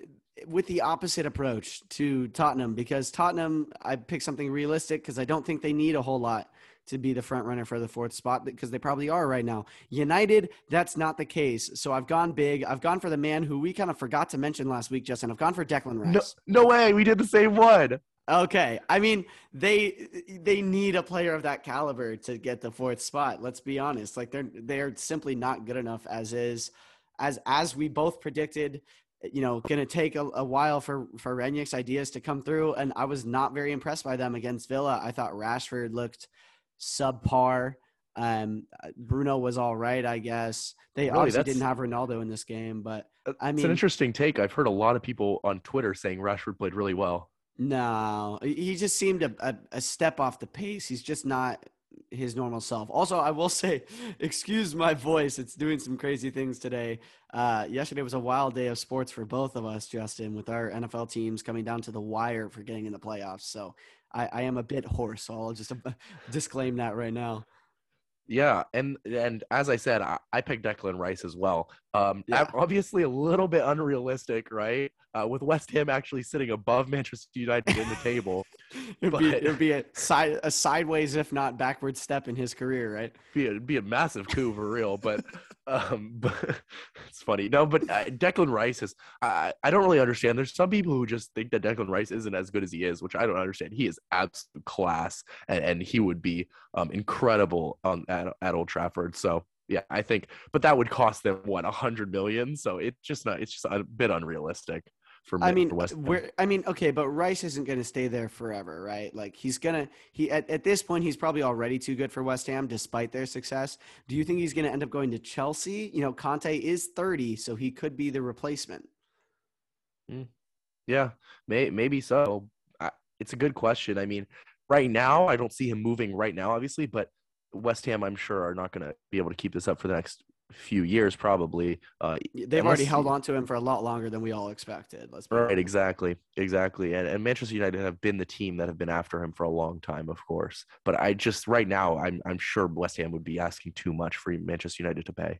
with the opposite approach to Tottenham because Tottenham I picked something realistic because I don't think they need a whole lot to be the front runner for the fourth spot because they probably are right now. United, that's not the case. So I've gone big. I've gone for the man who we kind of forgot to mention last week, Justin. I've gone for Declan Rice. No, no way. We did the same one. Okay. I mean, they they need a player of that caliber to get the fourth spot. Let's be honest. Like they're they're simply not good enough as is. As as we both predicted, you know, going to take a, a, while for for Rangnick's ideas to come through and I was not very impressed by them against Villa. I thought Rashford looked subpar. Um, Bruno was all right, I guess. They really, obviously didn't have Ronaldo in this game, but I mean, it's an interesting take. I've heard a lot of people on Twitter saying Rashford played really well. No, he just seemed a, a, a, step off the pace. He's just not his normal self. Also, I will say, excuse my voice. It's doing some crazy things today. Uh, yesterday was a wild day of sports for both of us, Justin, with our NFL teams coming down to the wire for getting in the playoffs. So I, I am a bit hoarse. So I'll just disclaim that right now. Yeah, and and as I said, I, I picked Declan Rice as well. Um, yeah. obviously a little bit unrealistic, right? Uh, with West Ham actually sitting above Manchester United in the table, it'd, but, be, it'd be a side a sideways, if not backward step in his career, right? Be a, it'd be a massive coup for real, but um, but it's funny. No, but uh, Declan Rice is. I I don't really understand. There's some people who just think that Declan Rice isn't as good as he is, which I don't understand. He is absolute class, and and he would be um incredible on at, at Old Trafford. So yeah, I think, but that would cost them what a hundred million. So it's just not. It's just a bit unrealistic. For, I mean, for West we're, I mean, okay, but Rice isn't going to stay there forever, right? Like he's gonna he at, at this point he's probably already too good for West Ham despite their success. Do you think he's going to end up going to Chelsea? You know, Kanté is thirty, so he could be the replacement. Mm. Yeah, may, maybe so. I, it's a good question. I mean, right now I don't see him moving right now, obviously, but West Ham, I'm sure, are not going to be able to keep this up for the next few years, probably. Uh, They've already held on to him for a lot longer than we all expected. Let's right, honest. exactly, exactly. And, and Manchester United have been the team that have been after him for a long time, of course. But I just right now, I'm I'm sure West Ham would be asking too much for Manchester United to pay.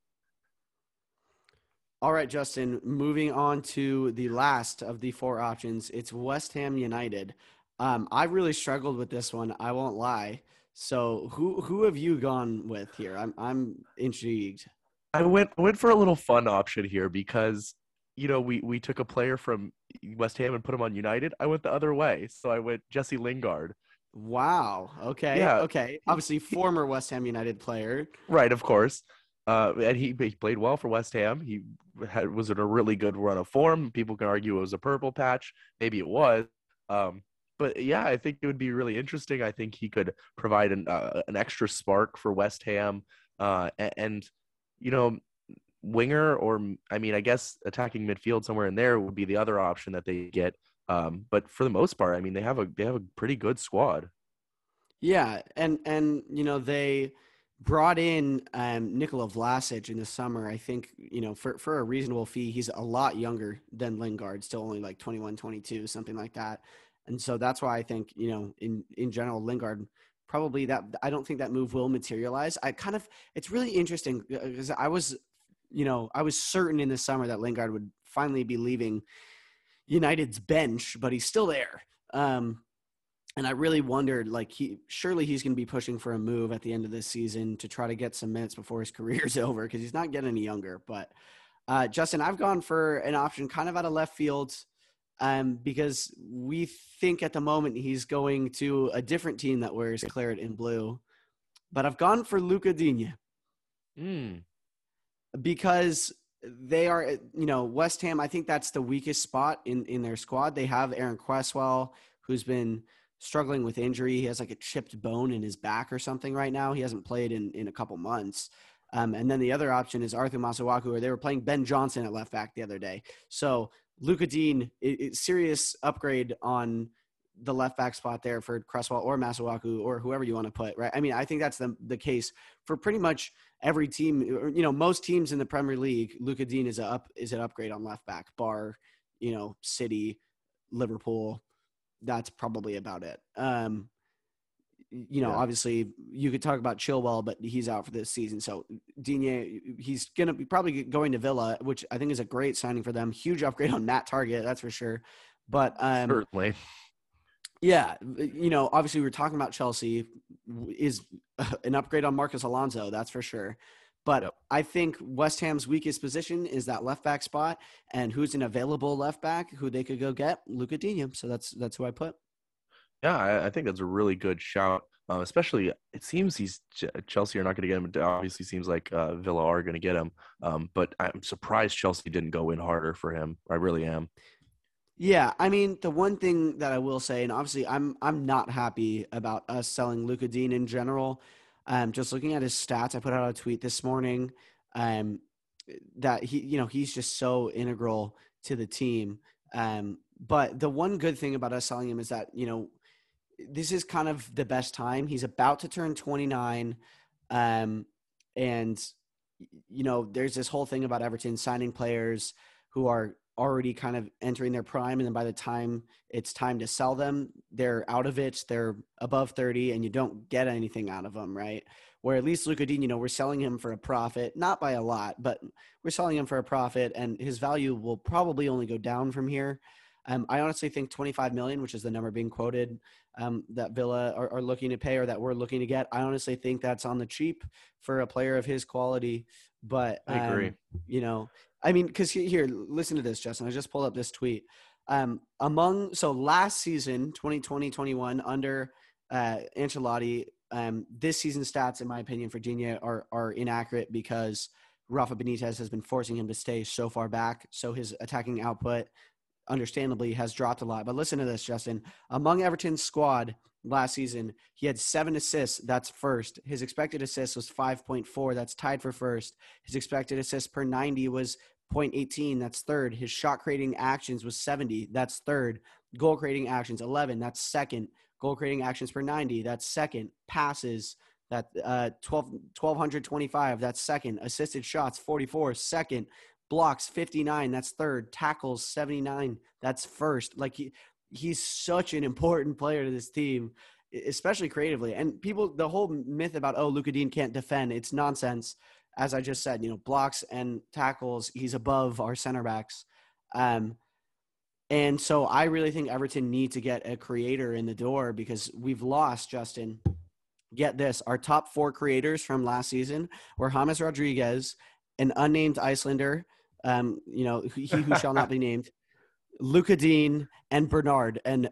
All right, Justin. Moving on to the last of the four options, it's West Ham United. Um, I really struggled with this one. I won't lie. So who who have you gone with here? I'm I'm intrigued. I went went for a little fun option here because you know we we took a player from West Ham and put him on United. I went the other way, so I went Jesse Lingard. Wow. Okay. Yeah. Okay. Obviously, former West Ham United player. Right. Of course. Uh, and he, he played well for West Ham. He had was in a really good run of form. People can argue it was a purple patch. Maybe it was. Um, but yeah, I think it would be really interesting. I think he could provide an uh, an extra spark for West Ham, uh, and, and you know, winger or I mean, I guess attacking midfield somewhere in there would be the other option that they get. Um, but for the most part, I mean, they have a they have a pretty good squad. Yeah, and and you know they brought in um, Nikola Vlasic in the summer. I think you know for for a reasonable fee. He's a lot younger than Lingard, still only like 21, 22, something like that. And so that's why I think you know in in general Lingard probably that I don't think that move will materialize. I kind of it's really interesting because uh, I was you know I was certain in the summer that Lingard would finally be leaving United's bench, but he's still there. Um, and I really wondered, like, he surely he's going to be pushing for a move at the end of this season to try to get some minutes before his career's over because he's not getting any younger. But uh, Justin, I've gone for an option kind of out of left field um, because we think at the moment he's going to a different team that wears claret and blue. But I've gone for Lucas Digne. Mm. Because they are, you know, West Ham, I think that's the weakest spot in, in their squad. They have Aaron Cresswell, who's been struggling with injury. He has like a chipped bone in his back or something right now. He hasn't played in, in a couple months. Um, and then the other option is Arthur Masuaku, or they were playing Ben Johnson at left back the other day. So Lucas Digne, it, it, serious upgrade on the left back spot there for Cresswell or Masuaku or whoever you want to put, right? I mean, I think that's the the case for pretty much every team. You know, most teams in the Premier League, Lucas Digne is a up is an upgrade on left back. Bar, you know, City, Liverpool. That's probably about it. Um, you know, yeah. obviously you could talk about Chilwell, but he's out for this season. So Digne, he's gonna be probably going to Villa, which I think is a great signing for them. Huge upgrade on Matt Targett, that's for sure. But um, certainly, yeah, you know, obviously we are talking about Chelsea is an upgrade on Marcos Alonso, that's for sure. But yep. I think West Ham's weakest position is that left back spot, and who's an available left back who they could go get? Lucas Digne. So that's that's who I put. Yeah, I, I think that's a really good shout. Uh, especially, it seems he's Chelsea are not going to get him. It obviously seems like uh, Villa are going to get him. Um, but I'm surprised Chelsea didn't go in harder for him. I really am. Yeah, I mean the one thing that I will say, and obviously I'm I'm not happy about us selling Lucas Digne in general. Um, just looking at his stats, I put out a tweet this morning. Um, that he, you know, he's just so integral to the team. Um, but the one good thing about us selling him is that you know this is kind of the best time. He's about to turn 29. Um, and, you know, there's this whole thing about Everton signing players who are already kind of entering their prime. And then by the time it's time to sell them, they're out of it. They're above 30 and you don't get anything out of them, right? Where at least Lucas Digne, you know, we're selling him for a profit, not by a lot, but we're selling him for a profit and his value will probably only go down from here. Um, I honestly think 25 million, which is the number being quoted, um, that Villa are, are, looking to pay or that we're looking to get. I honestly think that's on the cheap for a player of his quality. But um, I agree. You know, I mean, because here, listen to this, Justin. I just pulled up this tweet. Um, among so last season, 2020-21, under uh, Ancelotti, um, this season stats, in my opinion, for Digne are are inaccurate because Rafa Benitez has been forcing him to stay so far back. So his attacking output understandably has dropped a lot. But listen to this, Justin. Among Everton's squad last season, he had seven assists. That's first. His expected assists was 5.4. That's tied for first. His expected assists per 90 was 0.18. That's third. His shot creating actions was 70. That's third. Goal creating actions 11. That's second. Goal creating actions per 90. That's second. Passes that uh 12 1225 that's second assisted shots 44 second blocks 59 that's third. Tackles 79 that's first. Like he he's such an important player to this team especially creatively. And people the whole myth about oh Lucas Digne can't defend it's nonsense. As i just said you know blocks and tackles he's above our center backs. Um and so i really think everton need to get a creator in the door because we've lost justin. Get this our top four creators from last season were James Rodriguez, an unnamed Icelander, um, you know, he who shall not be named, Luca Digne and Bernard. And,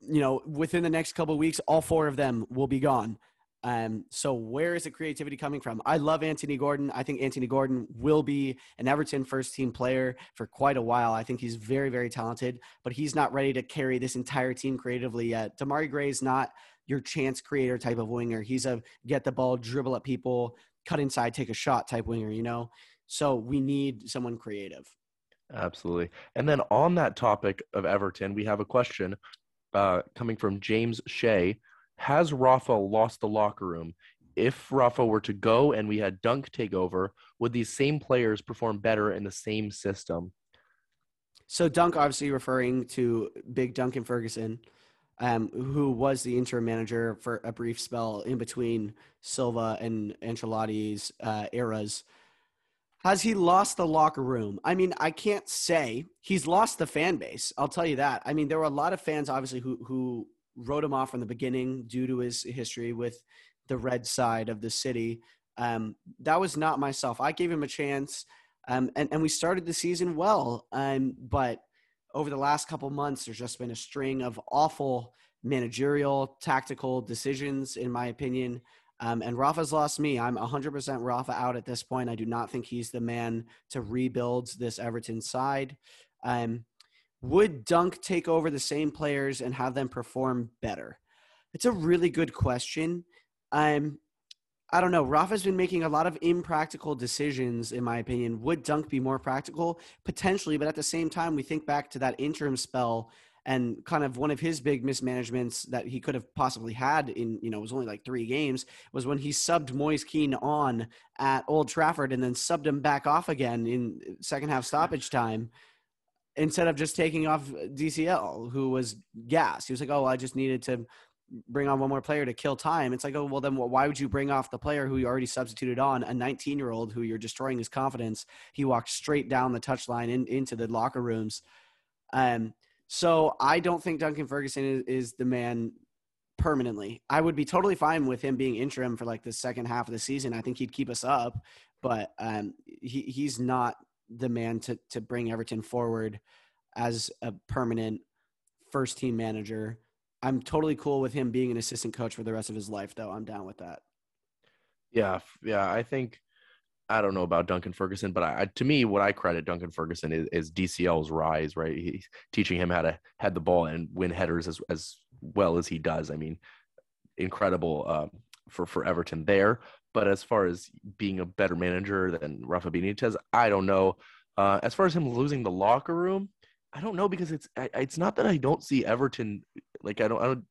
you know, within the next couple weeks, all four of them will be gone. Um, so where is the creativity coming from? I love Anthony Gordon. I think Anthony Gordon will be an Everton first team player for quite a while. I think he's very, very talented, but he's not ready to carry this entire team creatively yet. Demarai Gray is not your chance creator type of winger. He's a get the ball, dribble at people, cut inside, take a shot type winger, you know? So we need someone creative. Absolutely. And then on that topic of Everton, we have a question uh, coming from James Shea has Rafa lost the locker room? If Rafa were to go and we had Dunk take over, would these same players perform better in the same system? So Dunk, obviously referring to Big Duncan Ferguson, um, who was the interim manager for a brief spell in between Silva and Ancelotti's uh, eras. Has he lost the locker room? I mean, I can't say he's lost the fan base. I'll tell you that. I mean, there were a lot of fans, obviously, who who wrote him off from the beginning due to his history with the red side of the city. Um, that was not myself. I gave him a chance, um, and and we started the season well. Um, but over the last couple months, there's just been a string of awful managerial, tactical decisions, in my opinion. Um, and Rafa's lost me. I'm 100% Rafa out at this point. I do not think he's the man to rebuild this Everton side. Um, would Dunk take over the same players and have them perform better? It's a really good question. I'm I don't know. Rafa's been making a lot of impractical decisions, in my opinion. Would Dunk be more practical? Potentially, but at the same time, we think back to that interim spell and kind of one of his big mismanagements that he could have possibly had in, you know, was only like three games was when he subbed Moise Kean on at Old Trafford and then subbed him back off again in second half stoppage time instead of just taking off DCL, who was gas. He was like, "Oh, I just needed to bring on one more player to kill time." It's like, "Oh, well, then why would you bring off the player who you already substituted on, a 19-year-old who you're destroying his confidence?" He walked straight down the touchline in, into the locker rooms. Um, so I don't think Duncan Ferguson is, is the man permanently. I would be totally fine with him being interim for like the second half of the season. I think he'd keep us up, but um, he he's not the man to to bring Everton forward as a permanent first team manager. I'm totally cool with him being an assistant coach for the rest of his life, though. I'm down with that. Yeah, yeah. I think I don't know about Duncan Ferguson, but I, to me, what I credit Duncan Ferguson is, is DCL's rise. Right, he's teaching him how to head the ball and win headers as as well as he does. I mean, incredible um, for for Everton there. But as far as being a better manager than Rafa Benitez, I don't know. Uh, as far as him losing the locker room, I don't know because it's it's not that I don't see Everton like I don't I don't.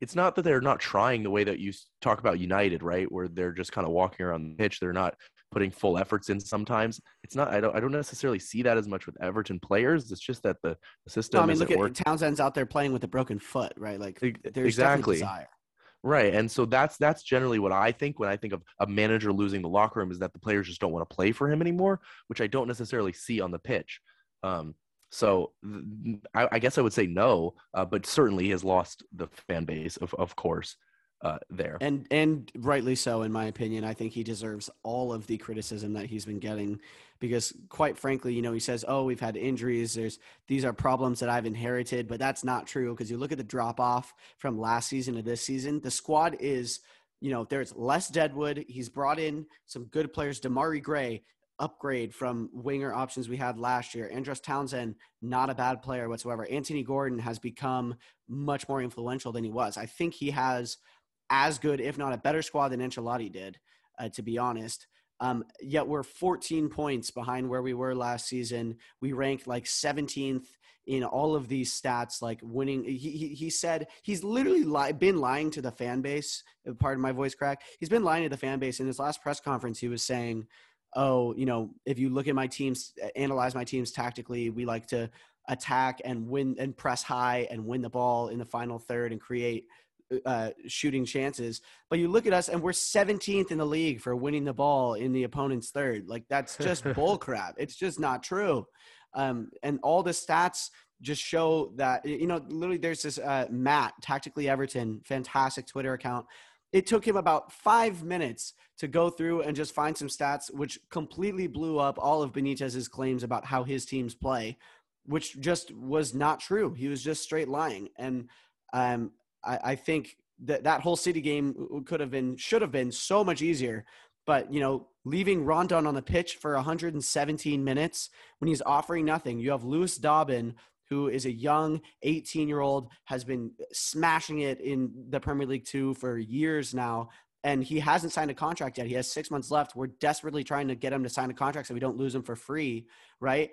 It's not that they're not trying the way that you talk about United, right? Where they're just kind of walking around the pitch. They're not putting full efforts in sometimes. It's not. I don't. I don't necessarily see that as much with Everton players. It's just that the, the system. No, I mean, look at work. Townsend's out there playing with a broken foot, right? Like there's exactly. desire. Right. And so that's that's generally what I think when I think of a manager losing the locker room is that the players just don't want to play for him anymore, which I don't necessarily see on the pitch. Um, so I, I, guess I would say no, uh, but certainly he has lost the fan base, of, of course uh, there. And and rightly so, in my opinion. I think he deserves all of the criticism that he's been getting, because quite frankly, you know, he says, "Oh, we've had injuries. There's these are problems that I've inherited," but that's not true because you look at the drop off from last season to this season. The squad is, you know, there's less Deadwood. He's brought in some good players. Demarai Gray, upgrade from winger options we had last year. Andros Townsend, not a bad player whatsoever. Anthony Gordon has become much more influential than he was. I think he has as good, if not a better squad than Ancelotti did, uh, to be honest. Um, yet we're 14 points behind where we were last season. We rank like 17th in all of these stats, like winning. He, he, he said he's literally li- been lying to the fan base. Uh, pardon my voice crack. He's been lying to the fan base. In his last press conference, he was saying, "Oh, you know, if you look at my teams, analyze my teams tactically, we like to attack and win and press high and win the ball in the final third and create uh, shooting chances. But you look at us, and we're 17th in the league for winning the ball in the opponent's third. Like that's just bull crap. It's just not true. Um, and all the stats just show that you know literally there's this uh, Matt tactically Everton fantastic Twitter account. It took him about five minutes to go through and just find some stats, which completely blew up all of Benitez's claims about how his teams play, which just was not true. He was just straight lying. And um, I, I think that that whole City game could have been should have been so much easier. But you know, leaving Rondon on the pitch for 117 minutes when he's offering nothing. You have Lewis Dobbin, who is a young 18 year old, has been smashing it in the Premier League two for years now. And he hasn't signed a contract yet. He has six months left. We're desperately trying to get him to sign a contract so we don't lose him for free, right?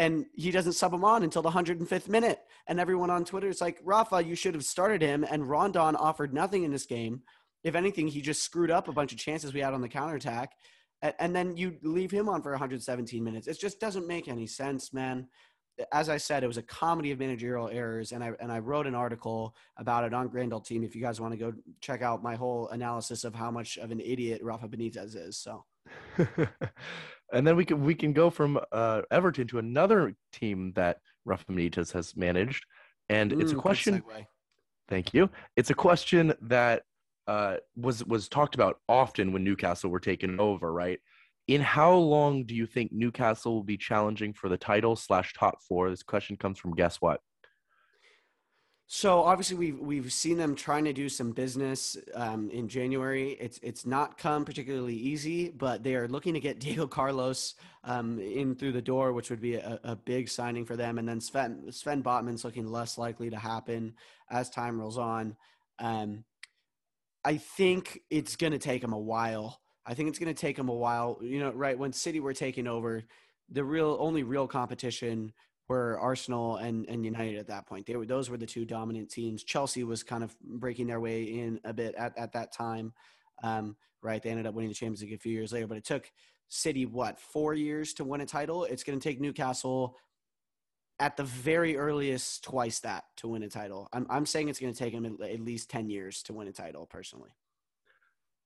And he doesn't sub him on until the 105th minute. And everyone on Twitter is like, Rafa, you should have started him. And Rondon offered nothing in this game. If anything, he just screwed up a bunch of chances we had on the counterattack. And then you leave him on for 117 minutes. It just doesn't make any sense, man. As I said, it was a comedy of managerial errors, and I and I wrote an article about it on Grand Old Team. If you guys want to go check out my whole analysis of how much of an idiot Rafa Benitez is, so and then we can we can go from uh, Everton to another team that Rafa Benitez has managed, and it's a question. Thank you. It's a question that uh, was was talked about often when Newcastle were taken over. Right. In how long do you think Newcastle will be challenging for the title slash top four? This question comes from guess what? So obviously we've we've seen them trying to do some business um, in January. It's it's not come particularly easy, but they are looking to get Diego Carlos um, in through the door, which would be a, a, big signing for them. And then Sven Sven Botman's looking less likely to happen as time rolls on. Um, I think it's going to take them a while. I think it's going to take them a while. You know, right when City were taking over, the real only real competition were Arsenal and, and United at that point. They were those were the two dominant teams. Chelsea was kind of breaking their way in a bit at, at that time. Um, right. They ended up winning the Champions League a few years later, but it took City what four years to win a title. It's going to take Newcastle at the very earliest twice that to win a title. I'm I'm saying it's going to take them at, least ten years to win a title. Personally.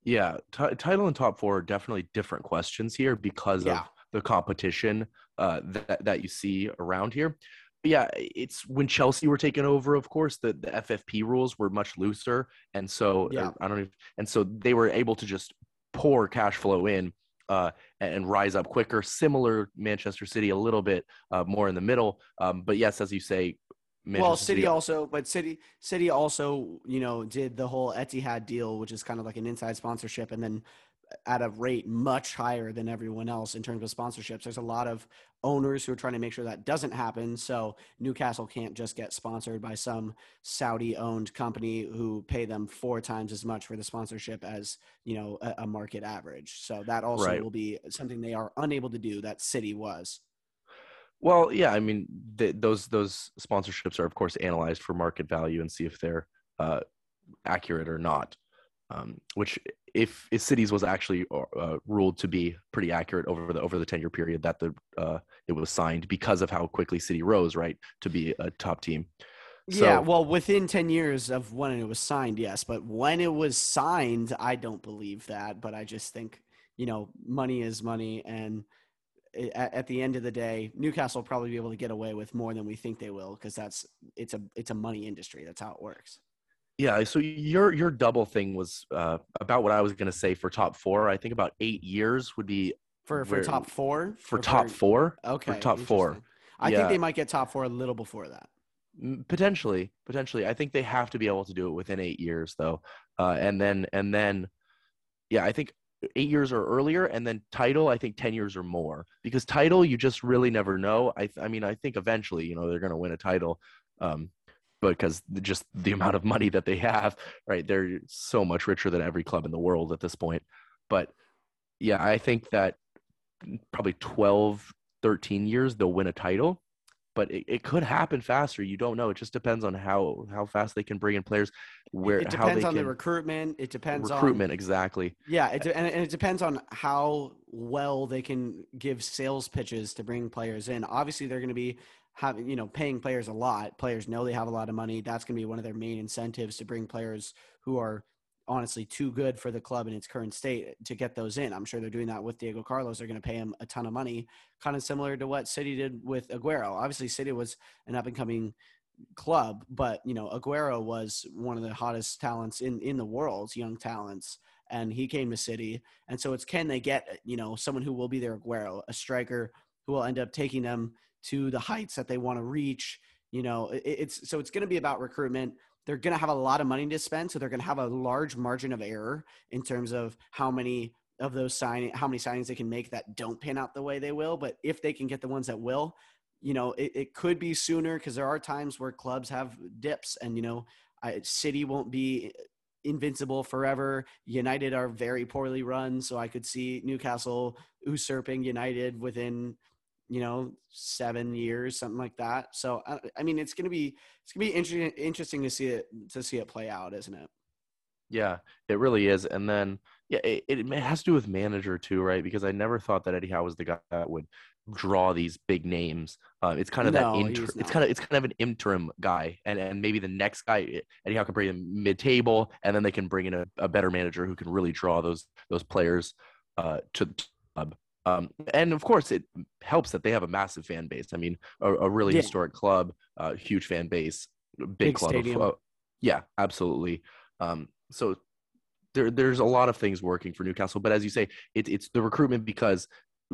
Yeah, t- title and top four are definitely different questions here because yeah. of the competition uh, that that you see around here. But yeah, it's when Chelsea were taken over. Of course, the, the FFP rules were much looser, and so yeah. I don't know, and so they were able to just pour cash flow in uh, and rise up quicker. Similar Manchester City, a little bit uh, more in the middle. Um, but yes, as you say, Manchester well, City, City also, but City City also, you know, did the whole Etihad deal, which is kind of like an inside sponsorship, and then at a rate much higher than everyone else in terms of sponsorships. There's a lot of owners who are trying to make sure that doesn't happen. So Newcastle can't just get sponsored by some Saudi owned company who pay them four times as much for the sponsorship as, you know, a, a market average. So that also right. will be something they are unable to do that City was. Well, yeah, I mean, th- those those sponsorships are of course analyzed for market value and see if they're uh, accurate or not. Um, which if, if cities was actually uh, ruled to be pretty accurate over the over the 10 year period that the uh, it was signed because of how quickly city rose right to be a top team. So, yeah well within 10 years of when it was signed yes but when it was signed i don't believe that but i just think you know money is money and at, at the end of the day newcastle will probably be able to get away with more than we think they will because that's it's a it's a money industry that's how it works yeah, so your your double thing was uh, about what I was going to say for top four. I think about eight years would be for for where, top four for top for, four. Okay, for top four. I yeah. think they might get top four a little before that. Potentially, potentially. I think they have to be able to do it within eight years, though, uh, and then and then, yeah, I think eight years or earlier, and then title. I think ten years or more because title you just really never know. I I mean I think eventually you know they're going to win a title. Um, because just the amount of money that they have, right? They're so much richer than every club in the world at this point. But yeah, I think that probably 12, 13 years they'll win a title. But it, it could happen faster. You don't know. It just depends on how how fast they can bring in players. Where it depends on the recruitment. It depends recruitment, on recruitment exactly. Yeah, it, and, and it depends on how well they can give sales pitches to bring players in. Obviously, they're going to be having you know paying players a lot players know they have a lot of money that's going to be one of their main incentives to bring players who are honestly too good for the club in its current state to get those in. I'm sure they're doing that with diego carlos they're going to pay him a ton of money kind of similar to what city did with aguero. Obviously city was an up and coming club but you know aguero was one of the hottest talents in in the world young talents and he came to city. And so it's can they get you know someone who will be their aguero a striker who will end up taking them to the heights that they want to reach You know, it, it's so it's going to be about recruitment. They're going to have a lot of money to spend, so they're going to have a large margin of error in terms of how many of those signing, how many signings they can make that don't pan out the way they will. But if they can get the ones that will, you know, it, it could be sooner because there are times where clubs have dips, and you know, I, City won't be invincible forever. United are very poorly run, so I could see Newcastle usurping United within you know seven years, something like that. So I, I mean, it's gonna be it's gonna be interesting interesting to see it to see it play out, isn't it? Yeah, it really is. And then yeah, it, it has to do with manager too, right? Because I never thought that Eddie Howe was the guy that would draw these big names. Uh, it's kind of no, that inter- it's kind of it's kind of an interim guy, and and maybe the next guy Eddie Howe can bring in mid table, and then they can bring in a, a, better manager who can really draw those those players uh, to the club. Um, and of course, it helps that they have a massive fan base. I mean, a, a really yeah. historic club, uh, huge fan base, big, big club. Of, uh, yeah, absolutely. Um, so there, there's a lot of things working for Newcastle, but as you say, it, it's the recruitment because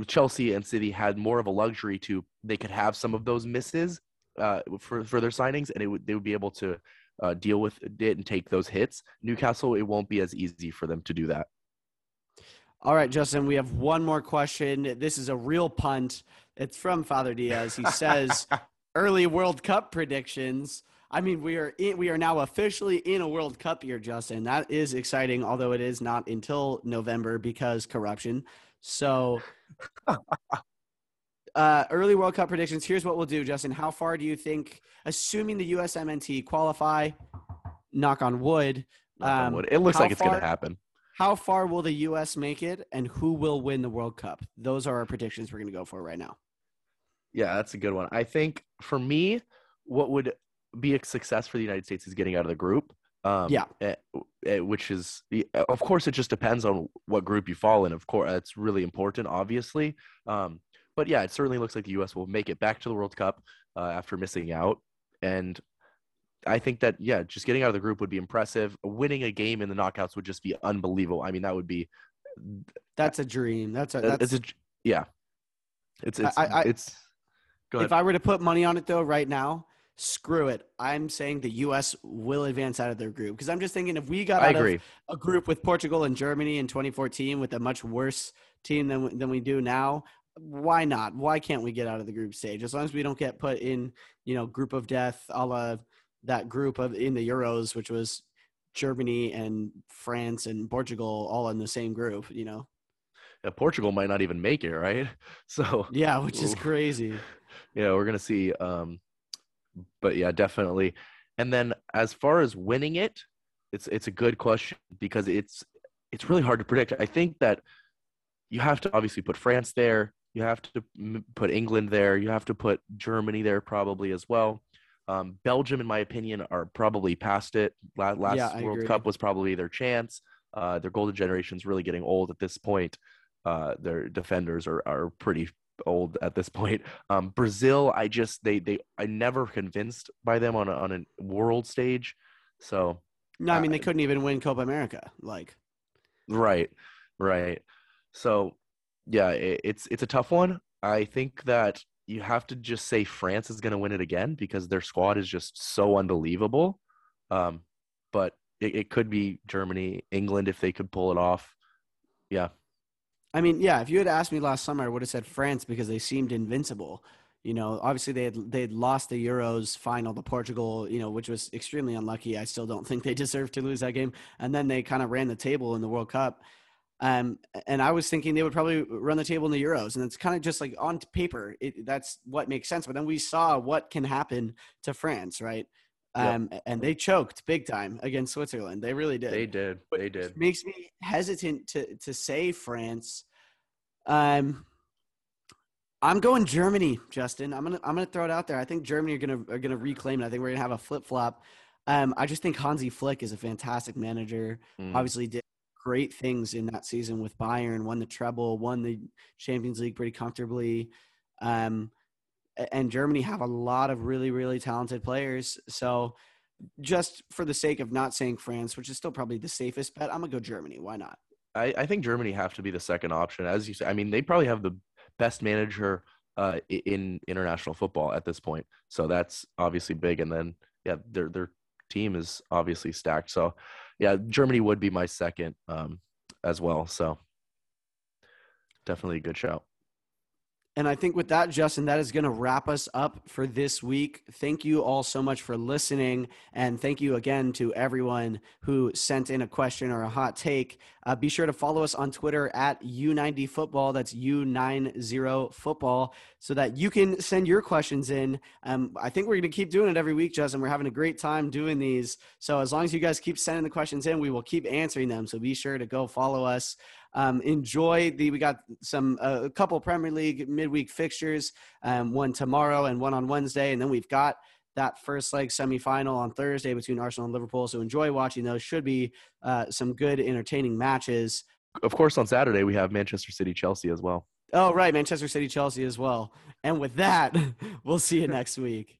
Chelsea and City had more of a luxury to they could have some of those misses uh, for for their signings, and it would they would be able to uh, deal with it and take those hits. Newcastle, it won't be as easy for them to do that. All right, Justin, we have one more question. This is a real punt. It's from Father Diaz. He says, "Early World Cup predictions." I mean, we are in, we are now officially in a World Cup year, Justin. That is exciting, although it is not until November because corruption. So, uh, early World Cup predictions. Here's what we'll do, Justin. How far do you think, assuming the USMNT qualify? Knock on wood. Knock um, on wood. It looks like it's going to happen. How far will the U.S. make it, and who will win the World Cup? Those are our predictions we're going to go for right now. Yeah, that's a good one. I think for me, what would be a success for the United States is getting out of the group. Um, yeah, eh, eh, which is of course it just depends on what group you fall in. Of course, it's really important, obviously. Um, but yeah, it certainly looks like the U.S. will make it back to the World Cup uh, after missing out, and I think that yeah, just getting out of the group would be impressive. Winning a game in the knockouts would just be unbelievable. I mean, that would be uh, that's a dream. That's a that's a yeah. It's it's I, I, it's. If I were to put money on it though, right now, screw it. I'm saying the U.S. will advance out of their group because I'm just thinking if we got out of a group with Portugal and Germany in 2014 with a much worse team than than we do now, why not? Why can't we get out of the group stage as long as we don't get put in you know group of death, a la that group of in the Euros, which was Germany and France and Portugal all in the same group. You know. Yeah, Portugal might not even make it, right? So yeah, which is crazy. Yeah, we're gonna see um, but yeah, definitely. And then as far as winning it, it's it's a good question because it's it's really hard to predict. I think that you have to obviously put France there, you have to put England there, you have to put Germany there probably as well. Um, Belgium, in my opinion, are probably past it. Last, last yeah, World agree. Cup was probably their chance. Uh, their golden generation is really getting old at this point. Uh, their defenders are, are pretty old at this point. Um, Brazil, I just they they I never convinced by them on a, on a world stage. So no, I mean uh, they couldn't even win Copa America. Like right, right. So yeah, it, it's it's a tough one. I think that you have to just say France is going to win it again because their squad is just so unbelievable. Um, but it, it could be Germany, England if they could pull it off. Yeah. I mean, yeah, if you had asked me last summer, I would have said France because they seemed invincible. You know, obviously they had they had lost the Euros final to Portugal, you know, which was extremely unlucky. I still don't think they deserved to lose that game. And then they kind of ran the table in the World Cup. Um, and I was thinking they would probably run the table in the Euros, and it's kind of just like on paper, it, that's what makes sense. But then we saw what can happen to France, right? Um, yep. and they choked big time against Switzerland. They really did. They did. They did. makes me hesitant to to say France. Um, I'm going Germany, Justin. I'm gonna I'm gonna throw it out there. I think Germany are gonna are gonna reclaim it. I think we're gonna have a flip flop. Um, I just think Hansi Flick is a fantastic manager. Mm. Obviously, did great things in that season with Bayern. Won the treble, won the Champions League pretty comfortably. Um, and Germany have a lot of really, really talented players. So, just for the sake of not saying France, which is still probably the safest bet, I'm gonna go Germany. Why not? I, I think Germany have to be the second option, as you say. I mean, they probably have the best manager uh, in international football at this point. So that's obviously big. And then yeah, their their team is obviously stacked. So yeah, Germany would be my second um, as well. So definitely a good shout. And I think with that, Justin, that is going to wrap us up for this week. Thank you all so much for listening. And thank you again to everyone who sent in a question or a hot take. Uh, be sure to follow us on Twitter at U90Football. That's U90Football so that you can send your questions in. Um, I think we're going to keep doing it every week, Justin. We're having a great time doing these. So as long as you guys keep sending the questions in, we will keep answering them. So be sure to go follow us. Um, enjoy the. We got some uh, a couple Premier League midweek fixtures. Um, one tomorrow and one on Wednesday, and then we've got that first leg semifinal on Thursday between Arsenal and Liverpool. So enjoy watching those. Should be uh, some good, entertaining matches. Of course, on Saturday we have Manchester City Chelsea as well. Oh, right, Manchester City Chelsea as well. And with that, we'll see you next week.